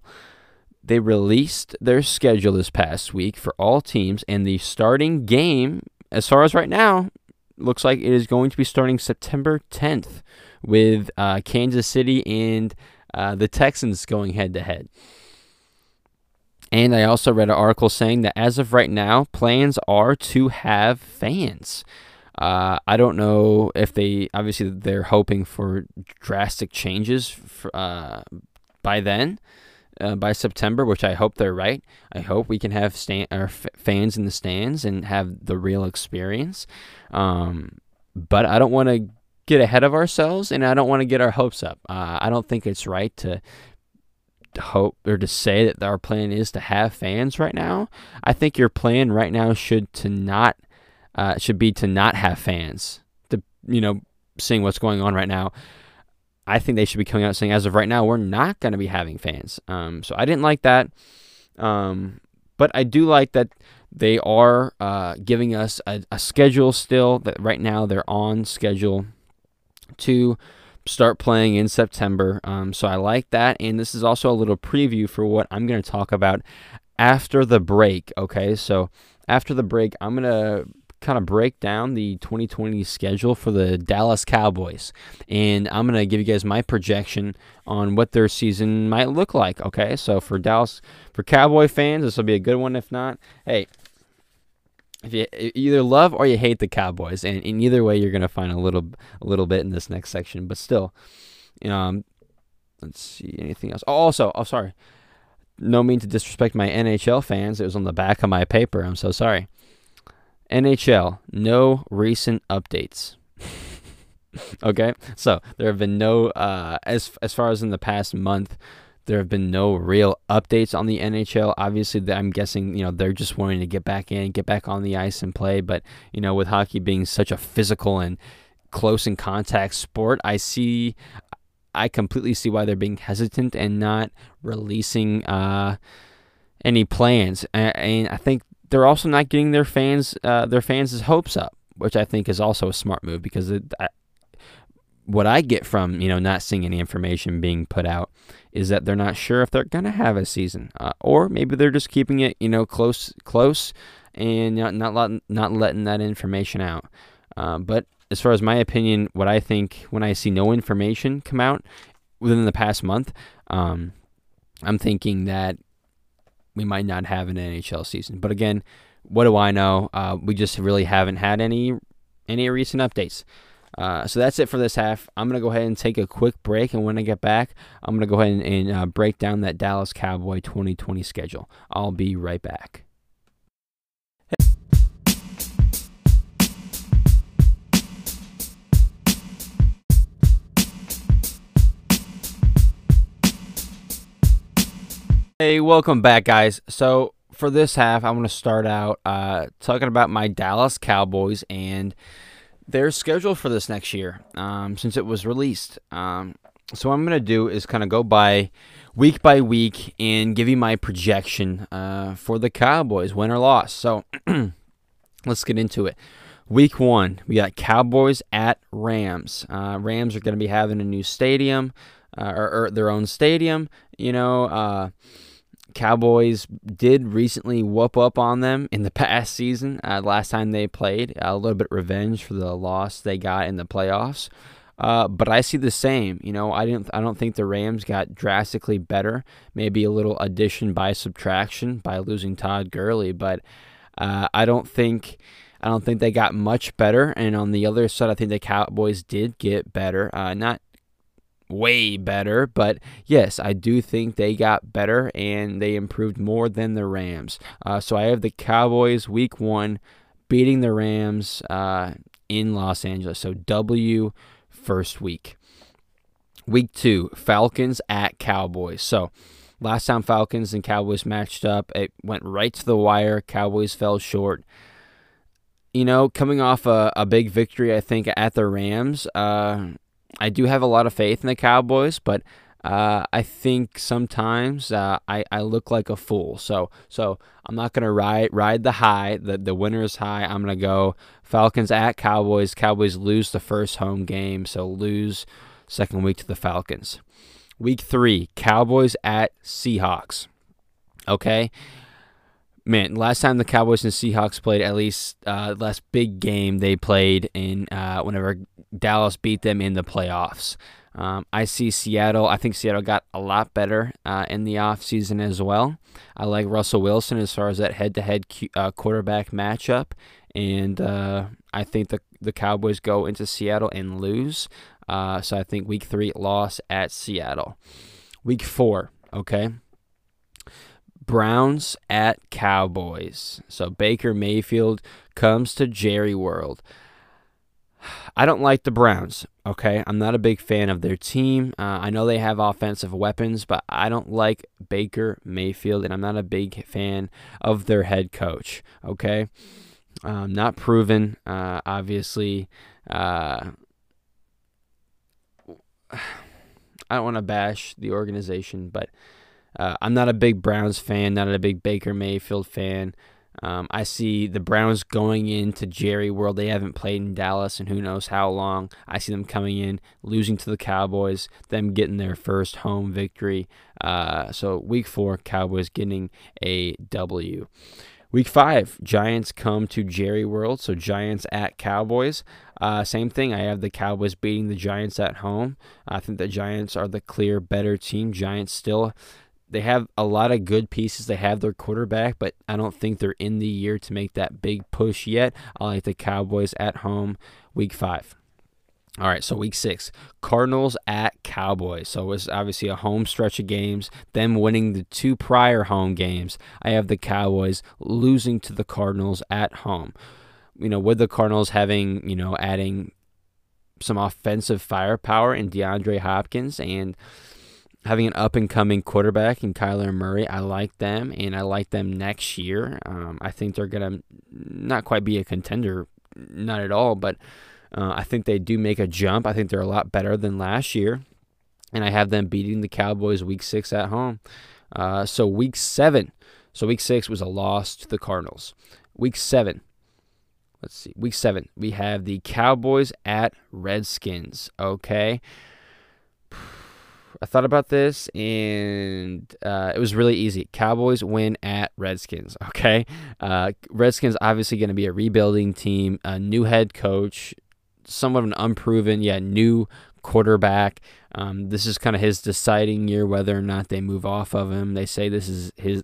they released their schedule this past week for all teams, and the starting game as far as right now, looks like it is going to be starting September 10th with uh, Kansas City and uh, the Texans going head to head. And I also read an article saying that as of right now, plans are to have fans. Uh, I don't know if they obviously they're hoping for drastic changes for, uh, by then uh, by September, which I hope they're right. I hope we can have stand, f- fans in the stands and have the real experience. Um, but I don't want to get ahead of ourselves, and I don't want to get our hopes up. Uh, I don't think it's right to hope or to say that our plan is to have fans right now. I think your plan right now should to not uh, should be to not have fans. To you know, seeing what's going on right now. I think they should be coming out saying, as of right now, we're not going to be having fans. Um, so I didn't like that. Um, but I do like that they are uh, giving us a, a, schedule still, that right now they're on schedule to start playing in September. Um, so I like that. And this is also a little preview for what I'm going to talk about after the break. Okay. So after the break, I'm going to kind of break down the 2020 schedule for the Dallas Cowboys. And I'm going to give you guys my projection on what their season might look like. Okay, so for Dallas, for Cowboy fans, this will be a good one. If not, hey, if you either love or you hate the Cowboys, and in either way, you're to find a little, a little bit in this next section. But still, um, let's see anything else. Oh, also, oh, sorry. No mean to disrespect my NHL fans. It was on the back of my paper. I'm so sorry. NHL, no recent updates. (laughs) okay, so there have been no uh, as as far as in the past month, there have been no real updates on the NHL. Obviously, I'm guessing you know they're just wanting to get back in, get back on the ice and play. But you know, with hockey being such a physical and close in contact sport, I see, I completely see why they're being hesitant and not releasing uh, any plans. And I think they're also not getting their fans uh, their fans' hopes up, which I think is also a smart move because it, what I get from you know not seeing any information being put out is that they're not sure if they're gonna have a season, uh, or maybe they're just keeping it you know close close and not not letting, not letting that information out. Uh, but as far as my opinion, what I think when I see no information come out within the past month, um, I'm thinking that we might not have an NHL season. But again, what do I know? Uh, we just really haven't had any any recent updates. Uh, so that's it for this half. I'm going to go ahead and take a quick break. And when I get back, I'm going to go ahead and, and uh, break down that Dallas Cowboy 2020 schedule. I'll be right back. Hey, welcome back, guys. So, for this half, I'm going to start out uh, talking about my Dallas Cowboys and their schedule for this next year um, since it was released. Um, so, what I'm going to do is kind of go by week by week and give you my projection uh, for the Cowboys, win or loss. So, (clears throat) let's get into it. Week one, we got Cowboys at Rams. Uh, Rams are going to be having a new stadium, uh, or, or, their own stadium. You know, uh, Cowboys did recently whoop up on them in the (laughs) past season. Uh, last time they played, a little bit revenge for the loss they got in the playoffs. Uh, but I see the same. You know, I didn't. I don't think the Rams got drastically better. Maybe a little addition by subtraction by losing Todd Gurley, but uh, I don't think. I don't think they got much better. And on the other side, I think the Cowboys did get better. Uh, not way better, but yes, I do think they got better and they improved more than the Rams. Uh, so I have the Cowboys week one beating the Rams uh, in Los Angeles. So W first week. Week two, Falcons at Cowboys. So last time Falcons and Cowboys matched up, it went right to the wire. Cowboys fell short. You know, coming off a, a big victory, I think, at the Rams, uh, I do have a lot of faith in the Cowboys, but uh, I think sometimes uh, I, I look like a fool. So so I'm not gonna ride ride the high, the the winner's high. I'm gonna go Falcons at Cowboys. Cowboys lose the first home game, so lose second week to the Falcons. Week three, Cowboys at Seahawks. Okay. Man, last time the Cowboys and Seahawks played, at least uh, last big game they played in uh, whenever Dallas beat them in the playoffs. Um, I see Seattle. I think Seattle got a lot better uh, in the offseason as well. I like Russell Wilson as far as that head to head quarterback matchup. And uh, I think the, the Cowboys go into Seattle and lose. Uh, so I think week three loss at Seattle. Week four, okay. Browns at Cowboys. So Baker Mayfield comes to Jerry World. (sighs) I don't like the Browns. Okay, I'm not a big fan of their team. Uh, I know they have offensive weapons, but I don't like Baker Mayfield, and I'm not a big fan of their head coach. Okay, um, not proven, uh, obviously. Uh, (sighs) I don't want to bash the organization, but uh, I'm not a big Browns fan, not a big Baker Mayfield fan. Um, I see the Browns going into Jerry World. They haven't played in Dallas and who knows how long. I see them coming in, losing to the Cowboys, them getting their first home victory. Uh, so week four, Cowboys getting a W. Week five, Giants come to Jerry World. So Giants at Cowboys. Uh, same thing. I have the Cowboys beating the Giants at home. I think the Giants are the clear better team. Giants still they have a lot of good pieces. They have their quarterback, but I don't think they're in the year to make that big push yet. I like the Cowboys at home week five. All right, so week six, Cardinals at Cowboys. So it's obviously a home stretch of games. Them winning the two prior home games. I have the Cowboys losing to the Cardinals at home. You know, with the Cardinals having, you know, adding some offensive firepower in DeAndre Hopkins and having an up and coming quarterback in Kyler Murray. I like them, and I like them next year. Um, I think they're to not quite be a contender, not at all, but uh, I think they do make a jump. I think they're a lot better than last year, and I have them beating the Cowboys week six at home. Uh, so, week seven. So, week six was a loss to the Cardinals. Week seven. Let's see. Week seven, we have the Cowboys at Redskins. Okay. I thought about this and uh, it was really easy. Cowboys win at Redskins. (laughs) Okay, uh, Redskins obviously going to be a rebuilding team, a new head coach, somewhat of an unproven, yeah, new quarterback. Um, this is kind of his deciding year whether or not they move off of him. They say this is his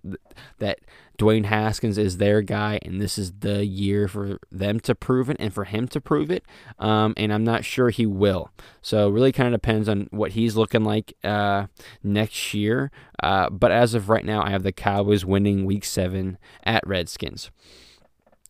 that Dwayne Haskins is their guy, and this is the year for them to prove it and for him to prove it. Um, and I'm not sure he will. So really kind of depends on what he's looking like uh, next year. Uh, but as of right now, I have the Cowboys winning Week Seven at Redskins.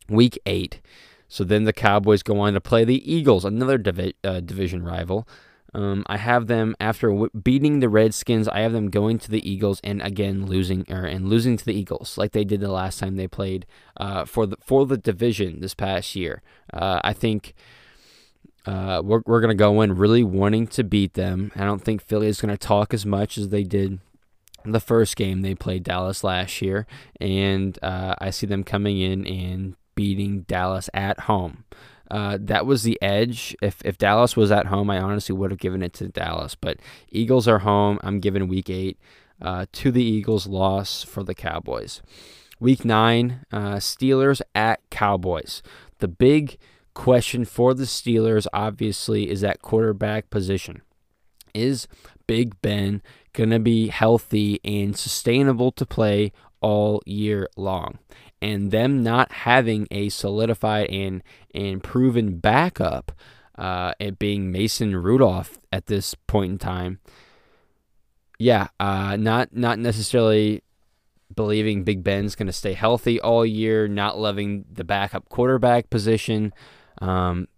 Week Eight. So then the Cowboys go on to play the Eagles, another divi- uh, division rival. Um, I have them after w- beating the Redskins. I have them going to the Eagles and again losing and losing to the Eagles like they did the last time they played uh, for the for the division this past year. Uh, I think uh, we're we're gonna go in really wanting to beat them. I don't think Philly is gonna talk as much as they did the first game they played Dallas last year, and uh, I see them coming in and beating Dallas at home. Uh, that was the edge. If if Dallas was at home, I honestly would have given it to Dallas. But Eagles are home. I'm giving Week Eight uh, to the Eagles. Loss for the Cowboys. Week Nine, uh, Steelers at Cowboys. The big question for the Steelers, obviously, is that quarterback position. Is Big Ben going to be healthy and sustainable to play all year long? And them not having a solidified and and proven backup uh, it being Mason Rudolph at this point in time. Yeah, uh, not not necessarily believing Big Ben's going to stay healthy all year, not loving the backup quarterback position. Um,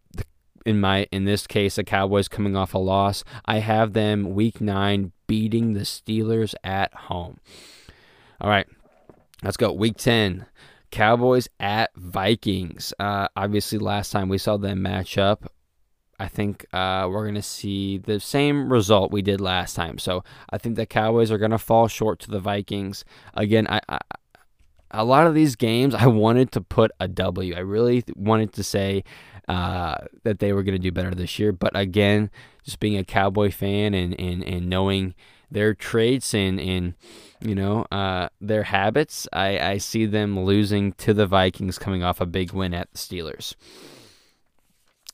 in my in this case, the Cowboys coming off a loss. I have them week nine beating the Steelers at home. All right, let's go. Week ten. Cowboys at Vikings. Uh, obviously, last time we saw them match up, I think uh, we're going to see the same result we did last time. So I think the Cowboys are going to fall short to the Vikings. Again, I, I, a lot of these games, I wanted to put a W. I really wanted to say uh, that they were going to do better this year. But again, just being a Cowboy fan and, and, and knowing their traits and, and you know uh, their habits, I, I see them losing to the Vikings coming off a big win at the Steelers.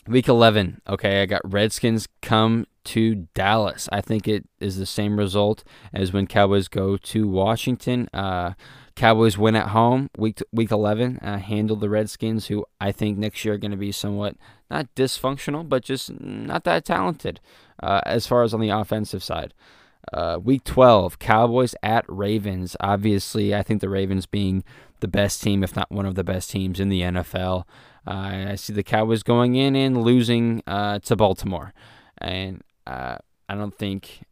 Week 11. Okay, I got Redskins come to Dallas. I think it is the same result as when Cowboys go to Washington. Uh, Cowboys win at home week week 11, uh, handle the Redskins, who I think next year are going to be somewhat not dysfunctional, but just not that talented uh, as far as on the offensive side. Uh, week 12, Cowboys at Ravens. Obviously, I think the Ravens being the best team, if not one of the best teams in the NFL. Uh, I see the Cowboys going in and losing uh, to Baltimore, and uh, I don't think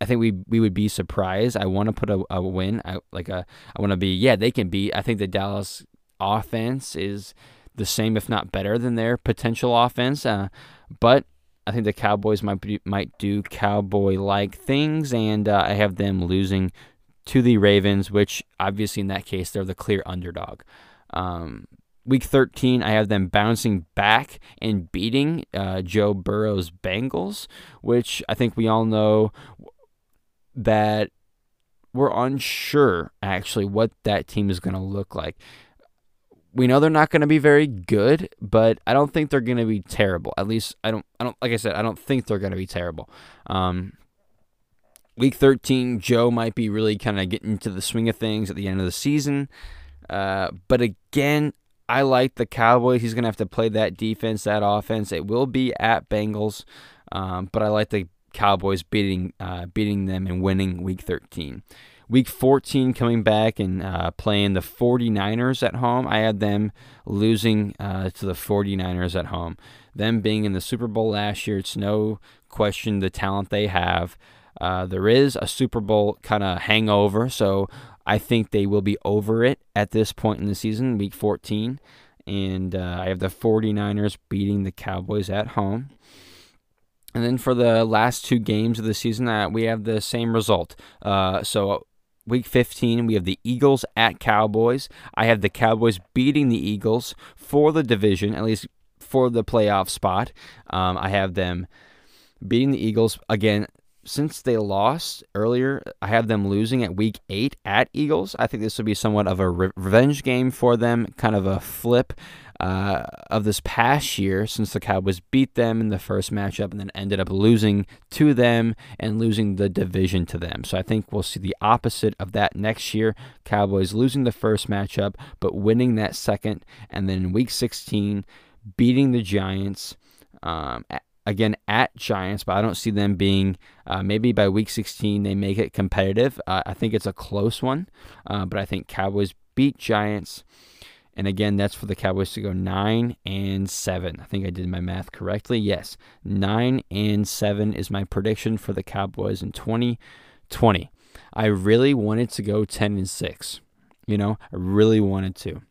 I think we we would be surprised. I want to put a, a win. I like a I want to be yeah they can beat. I think the Dallas offense is the same if not better than their potential offense. Uh, but I think the Cowboys might be, might do cowboy like things, and uh, I have them losing to the Ravens, which obviously in that case they're the clear underdog. Um, week 13, I have them bouncing back and beating uh, Joe Burrow's Bengals, which I think we all know that we're unsure actually what that team is going to look like. We know they're not going to be very good, but I don't think they're going to be terrible. At least I don't. I don't. Like I said, I don't think they're going to be terrible. Um, week 13, Joe might be really kind of getting into the swing of things at the end of the season. Uh, but again, I like the Cowboys. He's going to have to play that defense, that offense. It will be at Bengals, um, but I like the Cowboys beating uh, beating them and winning Week 13. Week 14 coming back and uh, playing the 49ers at home. I had them losing uh, to the 49ers at home. Them being in the Super Bowl last year, it's no question the talent they have. Uh, there is a Super Bowl kind of hangover, so I think they will be over it at this point in the season, week 14. And uh, I have the 49ers beating the Cowboys at home. And then for the last two games of the season, uh, we have the same result. Uh, so week 15, we have the Eagles at Cowboys. I have the Cowboys beating the Eagles for the division, at least for the playoff spot. Um, I have them beating the Eagles again. Since they lost earlier, I have them losing at week eight at Eagles. I think this will be somewhat of a revenge game for them, kind of a flip uh, of this past year since the Cowboys beat them in the first matchup and then ended up losing to them and losing the division to them. So I think we'll see the opposite of that next year. Cowboys losing the first matchup but winning that second, and then in week 16 beating the Giants. Um, again at Giants, but I don't see them being uh, maybe by week 16 they make it competitive. Uh, I think it's a close one, uh, but I think Cowboys beat Giants. And again, that's for the Cowboys to go 9 and 7. I think I did my math correctly. Yes, 9 and 7 is my prediction for the Cowboys in 2020. I really wanted to go 10 and 6. You know, I really wanted to.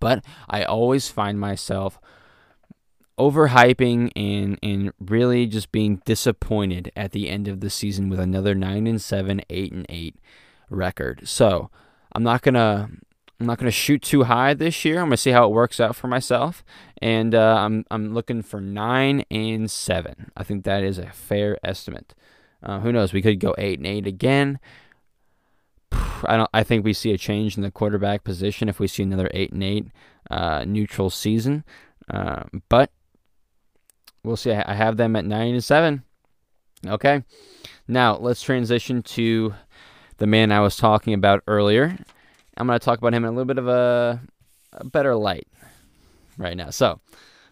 But I always find myself overhyping and and really just being disappointed at the end of the season with another 9 and 7, 8 and 8 record. So, I'm not going to I'm not going to shoot too high this year. I'm going to see how it works out for myself, and uh, I'm I'm looking for nine and seven. I think that is a fair estimate. Uh, who knows? We could go eight and eight again. I don't. I think we see a change in the quarterback position if we see another eight and eight uh, neutral season. Uh, but we'll see. I have them at nine and seven. Okay. Now let's transition to the man I was talking about earlier. I'm going to talk about him in a little bit of a, a better light right now. So,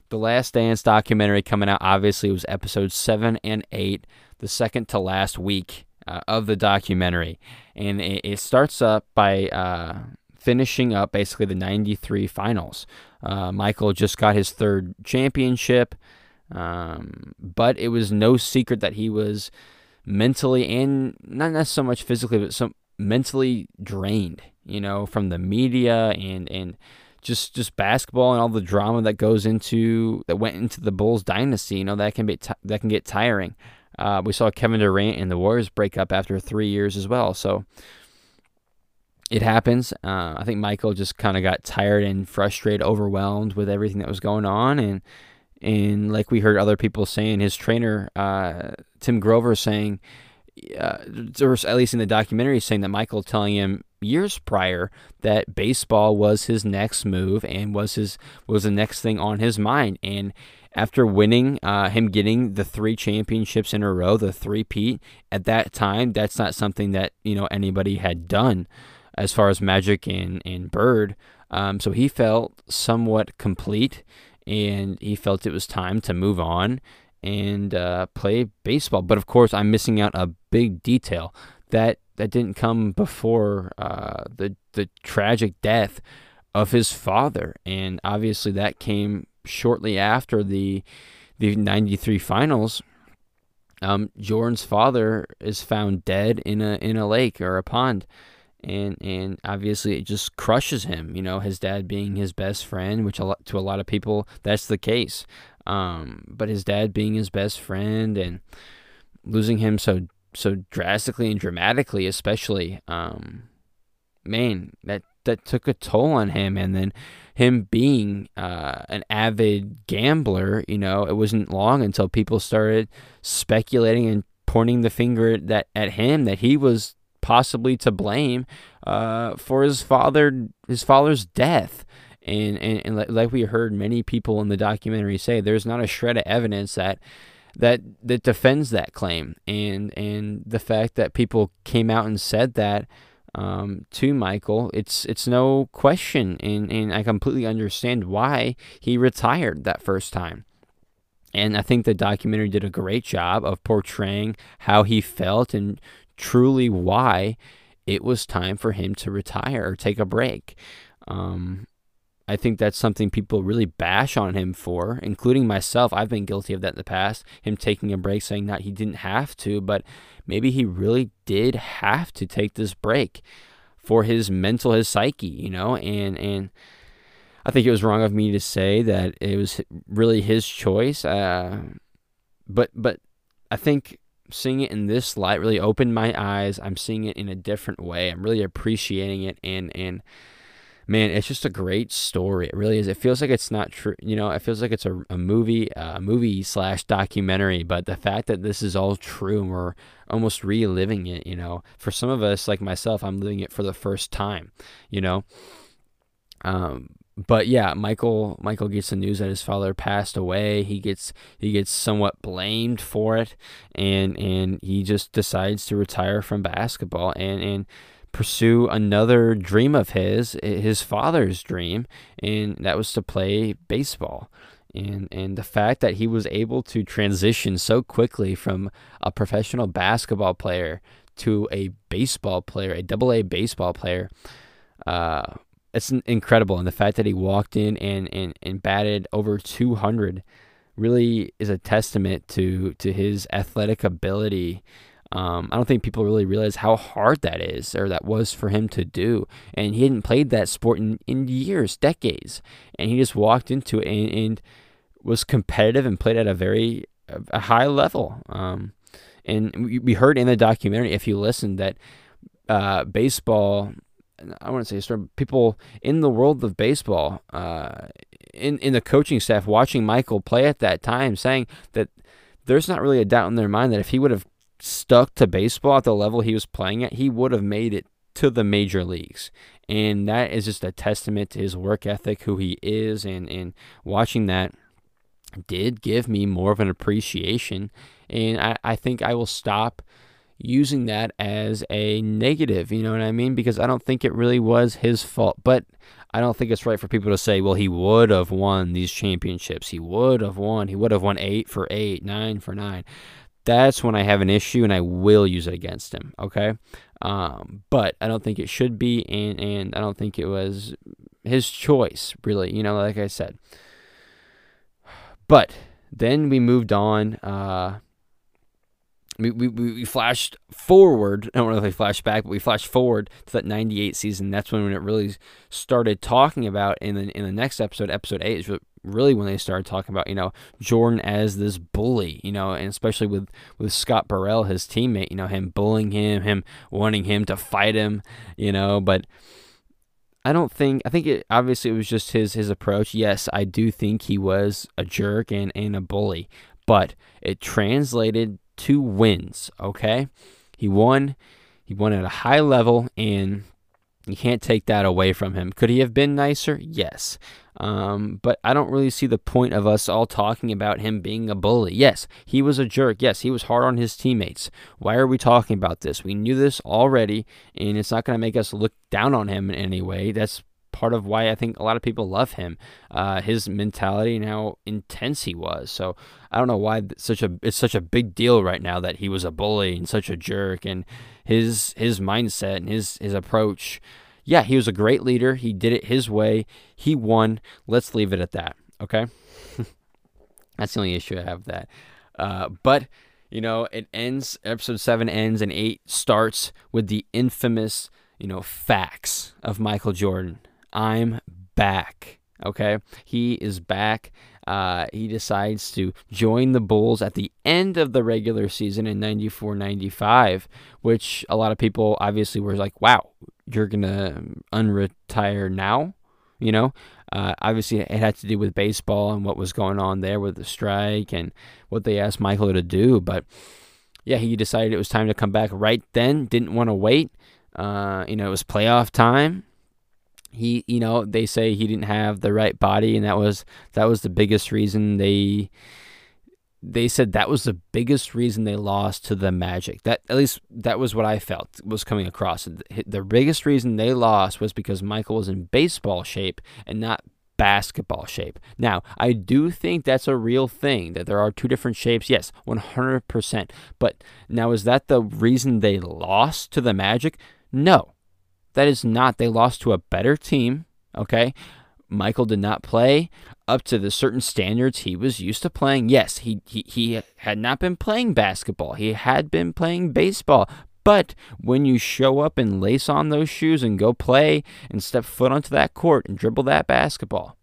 the Last Dance documentary coming out obviously was episode seven and eight, the second to last week uh, of the documentary, and it, it starts up by uh, finishing up basically the '93 finals. Uh, Michael just got his third championship, um, but it was no secret that he was mentally and not, not so much physically, but some mentally drained. You know, from the media and and just just basketball and all the drama that goes into that went into the Bulls dynasty. You know that can be t- that can get tiring. Uh, we saw Kevin Durant and the Warriors break up after three years as well. So it happens. Uh, I think Michael just kind of got tired and frustrated, overwhelmed with everything that was going on, and and like we heard other people saying, his trainer uh, Tim Grover saying, uh, or at least in the documentary, saying that Michael telling him years prior that baseball was his next move and was his was the next thing on his mind, and after winning, uh, him getting the three championships in a row, the three-peat, at that time, that's not something that, you know, anybody had done as far as Magic and, and Bird. Um, so he felt somewhat complete and he felt it was time to move on and uh, play baseball. But of course, I'm missing out a big detail that that didn't come before uh, the the tragic death of his father, and obviously that came shortly after the the 93 finals, um, Jordan's father is found dead in a in a lake or a pond. And, and obviously it just crushes him, you know, his dad being his best friend, which a lot, to a lot of people that's the case. Um, but his dad being his best friend and losing him so so drastically and dramatically, especially, um, man, that that took a toll on him. And then him being uh, an avid gambler, you know, it wasn't long until people started speculating and pointing the finger that at him that he was possibly to blame uh, for his father his father's death. And, and, and like we heard many people in the documentary say, there's not a shred of evidence that that that defends that claim. And and the fact that people came out and said that um, to Michael, it's it's no question, and, and I completely understand why he retired that first time. And I think the documentary did a great job of portraying how he felt and truly why it was time for him to retire or take a break. Um, I think that's something people really bash on him for, including myself. I've been guilty of that in the past. Him taking a break, saying that he didn't have to, but maybe he really did have to take this break for his mental, his psyche, you know, and and I think it was wrong of me to say that it was really his choice. Uh, but but I think seeing it in this light really opened my eyes. I'm seeing it in a different way. I'm really appreciating it and and man, it's just a great story. It really is. It feels like it's not true. You know, it feels like it's a, a movie, a movie slash documentary. But the fact that this is all true and we're almost reliving it, you know, for some of us, like myself, I'm living it for the first time. You know, um, but yeah, Michael Michael gets the news that his father passed away. He gets he gets somewhat blamed for it, and and he just decides to retire from basketball. And and pursue another dream of his, his father's dream, and that was to play baseball. And, and the fact that he was able to transition so quickly from a professional basketball player to a baseball player, a double A baseball player, uh, it's incredible. And the fact that he walked in and, and, and batted over 200 really is a testament to, to his athletic ability um, I don't think people really realize how hard that is or that was for him to do. And he hadn't played that sport in, in years, decades. And he just walked into it and, and was competitive and played at a very a high level. Um, and we heard in the documentary, if you listened, that uh, baseball, I want to say, people in the world of baseball, uh, in, in the coaching staff, watching Michael play at that time, saying that there's not really a doubt in their mind that if he would have stuck to baseball at the level he was playing at, he would have made it to the major leagues. And that is just a testament to his work ethic, who he is, and, and watching that did give me more of an appreciation. And I, I think I will stop using that as a negative, you know what I mean? Because I don't think it really was his fault. But I don't think it's right for people to say, well, he would have won these championships. He would have won. He would have won eight for eight, nine for nine. That's when I have an issue and I will use it against him. Okay. Um, but I don't think it should be, and, and I don't think it was his choice, really. You know, like I said. But then we moved on. Uh, we, we, we flashed forward. I don't know if we flashed back, but we flashed forward to that 98 season. That's when when it really started talking about in the, in the next episode, episode 8, is really when they started talking about, you know, Jordan as this bully, you know, and especially with, with Scott Burrell, his teammate, you know, him bullying him, him wanting him to fight him, you know, but I don't think I think it obviously it was just his his approach. Yes, I do think he was a jerk and, and a bully, but it translated to wins, okay? He won he won at a high level and you can't take that away from him. Could he have been nicer? Yes. Um, but I don't really see the point of us all talking about him being a bully. Yes, he was a jerk. Yes, he was hard on his teammates. Why are we talking about this? We knew this already, and it's not going to make us look down on him in any way. That's part of why I think a lot of people love him. Uh, his mentality and how intense he was. So I don't know why such a it's such a big deal right now that he was a bully and such a jerk and his his mindset and his his approach yeah, he was a great leader. He did it his way. He won. Let's leave it at that. Okay. (laughs) That's the only issue I have with that. Uh, but you know, it ends. Episode seven ends, and eight starts with the infamous, you know, fax of Michael Jordan. I'm back. Okay, he is back. Uh, he decides to join the Bulls at the end of the regular season in 94 95, which a lot of people obviously were like, wow, you're going to unretire now? You know, uh, obviously it had to do with baseball and what was going on there with the strike and what they asked Michael to do. But yeah, he decided it was time to come back right then, didn't want to wait. Uh, you know, it was playoff time he you know they say he didn't have the right body and that was that was the biggest reason they they said that was the biggest reason they lost to the magic. That at least that was what i felt was coming across. The biggest reason they lost was because michael was in baseball shape and not basketball shape. Now i do think that's a real thing that there are two different shapes. Yes 100% but now is that the reason they lost to the magic? No that is not. They lost to a better team. Okay. Michael did not play up to the certain standards he was used to playing. Yes, he, he, he had not been playing basketball, he had been playing baseball. But when you show up and lace on those shoes and go play and step foot onto that court and dribble that basketball,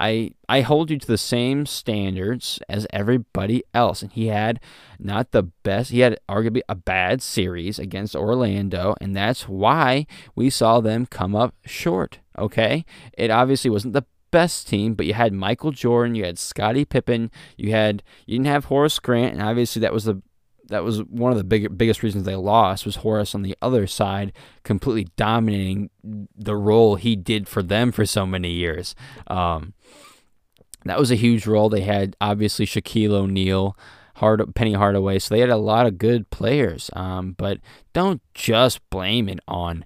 I I hold you to the same standards as everybody else. And he had not the best. He had arguably a bad series against Orlando, and that's why we saw them come up short. Okay, it obviously wasn't the best team, but you had Michael Jordan, you had Scottie Pippen, you had you didn't have Horace Grant, and obviously that was the that was one of the big, biggest reasons they lost was Horace on the other side completely dominating the role he did for them for so many years. Um, that was a huge role. They had obviously Shaquille O'Neal, Hard, Penny Hardaway, so they had a lot of good players. Um, but don't just blame it on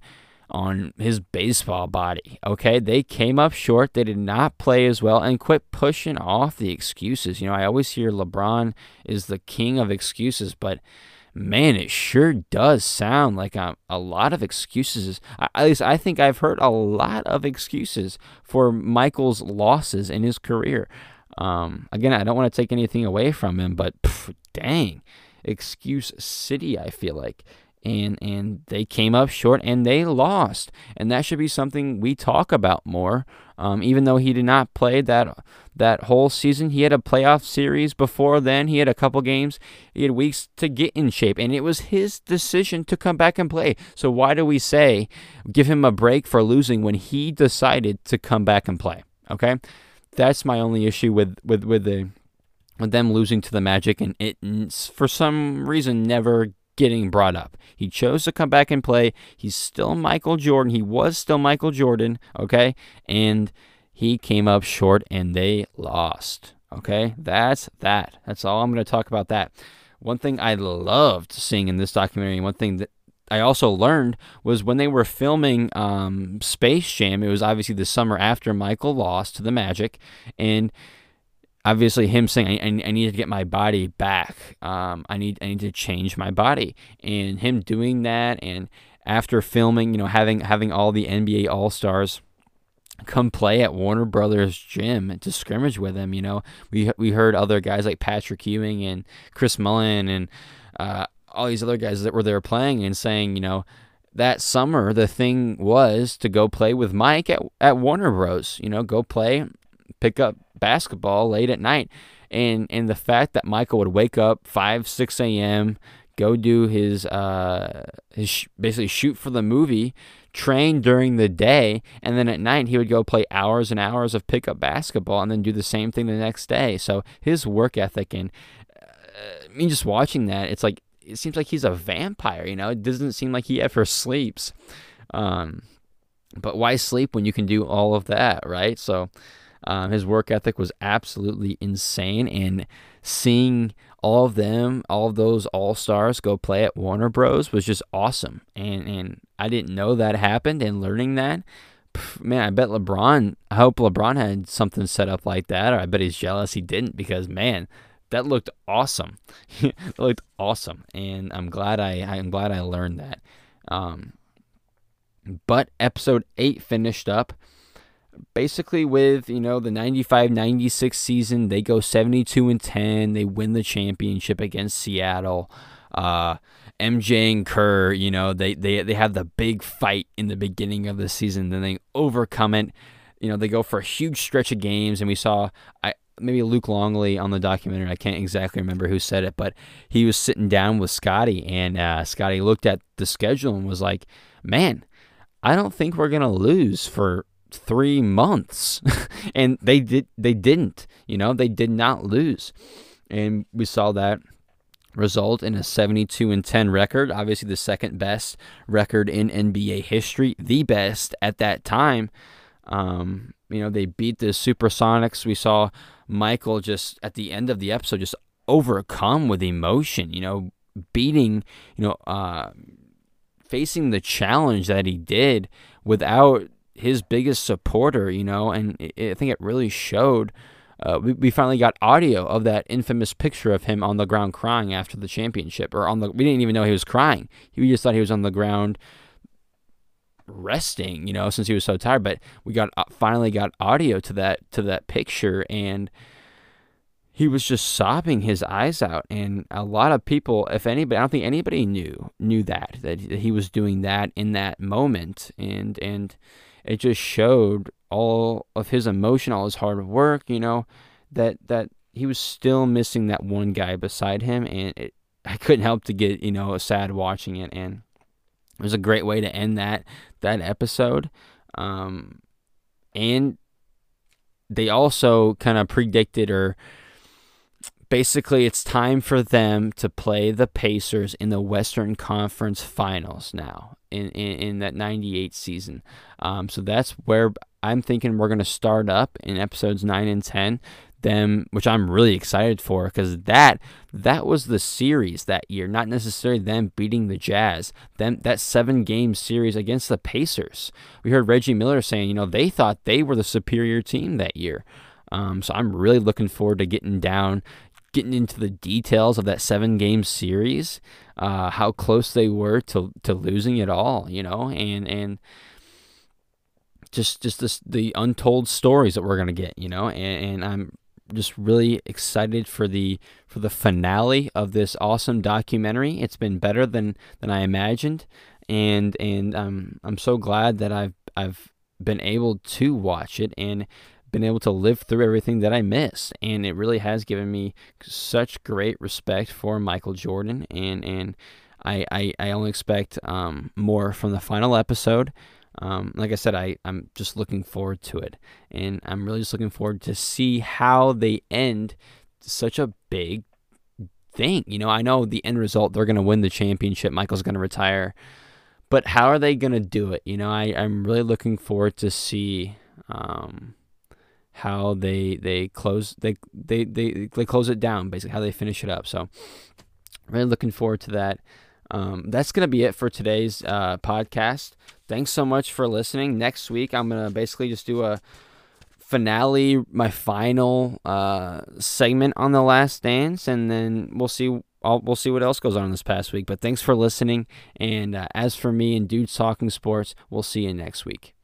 on his baseball body. Okay, they came up short. They did not play as well, and quit pushing off the excuses. You know, I always hear LeBron is the king of excuses, but man, it sure does sound like a, a lot of excuses. At least I think I've heard a lot of excuses for Michael's losses in his career. Um, again, I don't want to take anything away from him, but pff, dang, excuse city, I feel like and and they came up short and they lost. And that should be something we talk about more. Um, even though he did not play that that whole season he had a playoff series before then. He had a couple games. He had weeks to get in shape. And it was his decision to come back and play. So why do we say give him a break for losing when he decided to come back and play? Okay? That's my only issue with with with the with them losing to the Magic. And it for some reason never getting brought up. He chose to come back and play. He's still Michael Jordan. He was still Michael Jordan, okay? And he came up short and they lost. Okay? That's that. That's all I'm going to talk about that. one thing I loved seeing in this documentary, one thing that I also learned was when they were filming um, Space Jam, it was obviously the summer after Michael lost to the Magic, and obviously him saying I, I, need to get my body back. Um, I need I need to change my body, and him doing that, and after filming, you know, having having all the NBA All Stars come play at Warner Brothers gym to scrimmage with him. You know, we we heard other guys like Patrick Ewing and Chris Mullin and uh, all these other guys that were there playing and saying, you know, that summer the thing was to go play with Mike at, at Warner Bros. You know, go play, pick up basketball late at night, and and the fact that Michael would wake up five six a.m. Go do his uh his sh- basically shoot for the movie, train during the day, and then at night he would go play hours and hours of pickup basketball, and then do the same thing the next day. So his work ethic and uh, mean, just watching that, it's like it seems like he's a vampire. You know, it doesn't seem like he ever sleeps. Um, but why sleep when you can do all of that, right? So um, his work ethic was absolutely insane, and seeing all of them, all of those all stars go play at Warner Bros was just awesome. And and I didn't know that happened, and learning that, man, I bet LeBron. I hope LeBron had something set up like that, or I bet he's jealous he didn't because man, that looked awesome. (laughs) it looked awesome, and I'm glad I I'm glad I learned that. Um, but episode eight finished up basically with you know the 95-96 season they go 72 and 10 they win the championship against seattle uh, mj and kerr you know they, they they have the big fight in the beginning of the season then they overcome it you know they go for a huge stretch of games and we saw i maybe Luke Longley on the documentary. I can't exactly remember who said it, but he was sitting down with Scottie, and uh, Scottie looked at the schedule and was like, "Man, I don't think we're gonna lose for three months," (laughs) and they did. They didn't. You know, they did not lose, and we saw that result in a 72 and 10 record obviously the second best record in NBA history the best at that time um, you know they beat the supersonics we saw Michael just at the end of the episode just overcome with emotion, you know, beating, you know, uh, facing the challenge that he did without his biggest supporter, you know, and it, I think it really showed. Uh, we, we finally got audio of that infamous picture of him on the ground crying after the championship, or on the. We didn't even know he was crying. We just thought he was on the ground resting, you know, since he was so tired. But we got uh, finally got audio to that to that picture, and he was just sobbing his eyes out. And a lot of people, if anybody, I don't think anybody knew knew that that he was doing that in that moment, and and it just showed all of his emotion, all his hard work, you know, that that he was still missing that one guy beside him, and it, I couldn't help to get you know sad watching it, and it was a great way to end that that episode. Um, and they also kind of predicted or basically it's time for them to play the Pacers in the Western Conference Finals now in, in, in that 98 season. Um, so that's where I'm thinking we're going to start up in episodes 9 and 10 them, which I'm really excited for because that that was the series that year, not necessarily them beating the Jazz. Them that seven game series against the Pacers. We heard Reggie Miller saying, you know, they thought they were the superior team that year. Um, so I'm really looking forward to getting down, getting into the details of that seven game series, uh, how close they were to to losing it all, you know, and and just just this, the untold stories that we're gonna get, you know, and, and I'm just really excited for the for the finale of this awesome documentary. It's been better than than I imagined, and and um, I'm so glad that I've I've been able to watch it and been able to live through everything that I missed, and it really has given me such great respect for Michael Jordan, and and I I, I only expect um, more from the final episode. Um, like I said, I, I'm just looking forward to it. And I'm really just looking forward to see how they end such a big thing. You know, I know the end result, they're going to win the championship. Michael's going to retire. But how are they going to do it? You know, I, I'm really looking forward to see um, how they they close they, they they they close it down basically how they finish it up so Really looking forward to that. Um, that's to be it for today's uh, podcast. Thanks so much for listening. Next week, I'm to basically just do a finale, my final uh, segment on the Last Dance, and then we'll see. I'll, we'll see what else goes on this past week. But thanks for listening. And uh, as for me and Dudes Talking Sports, we'll see you next week.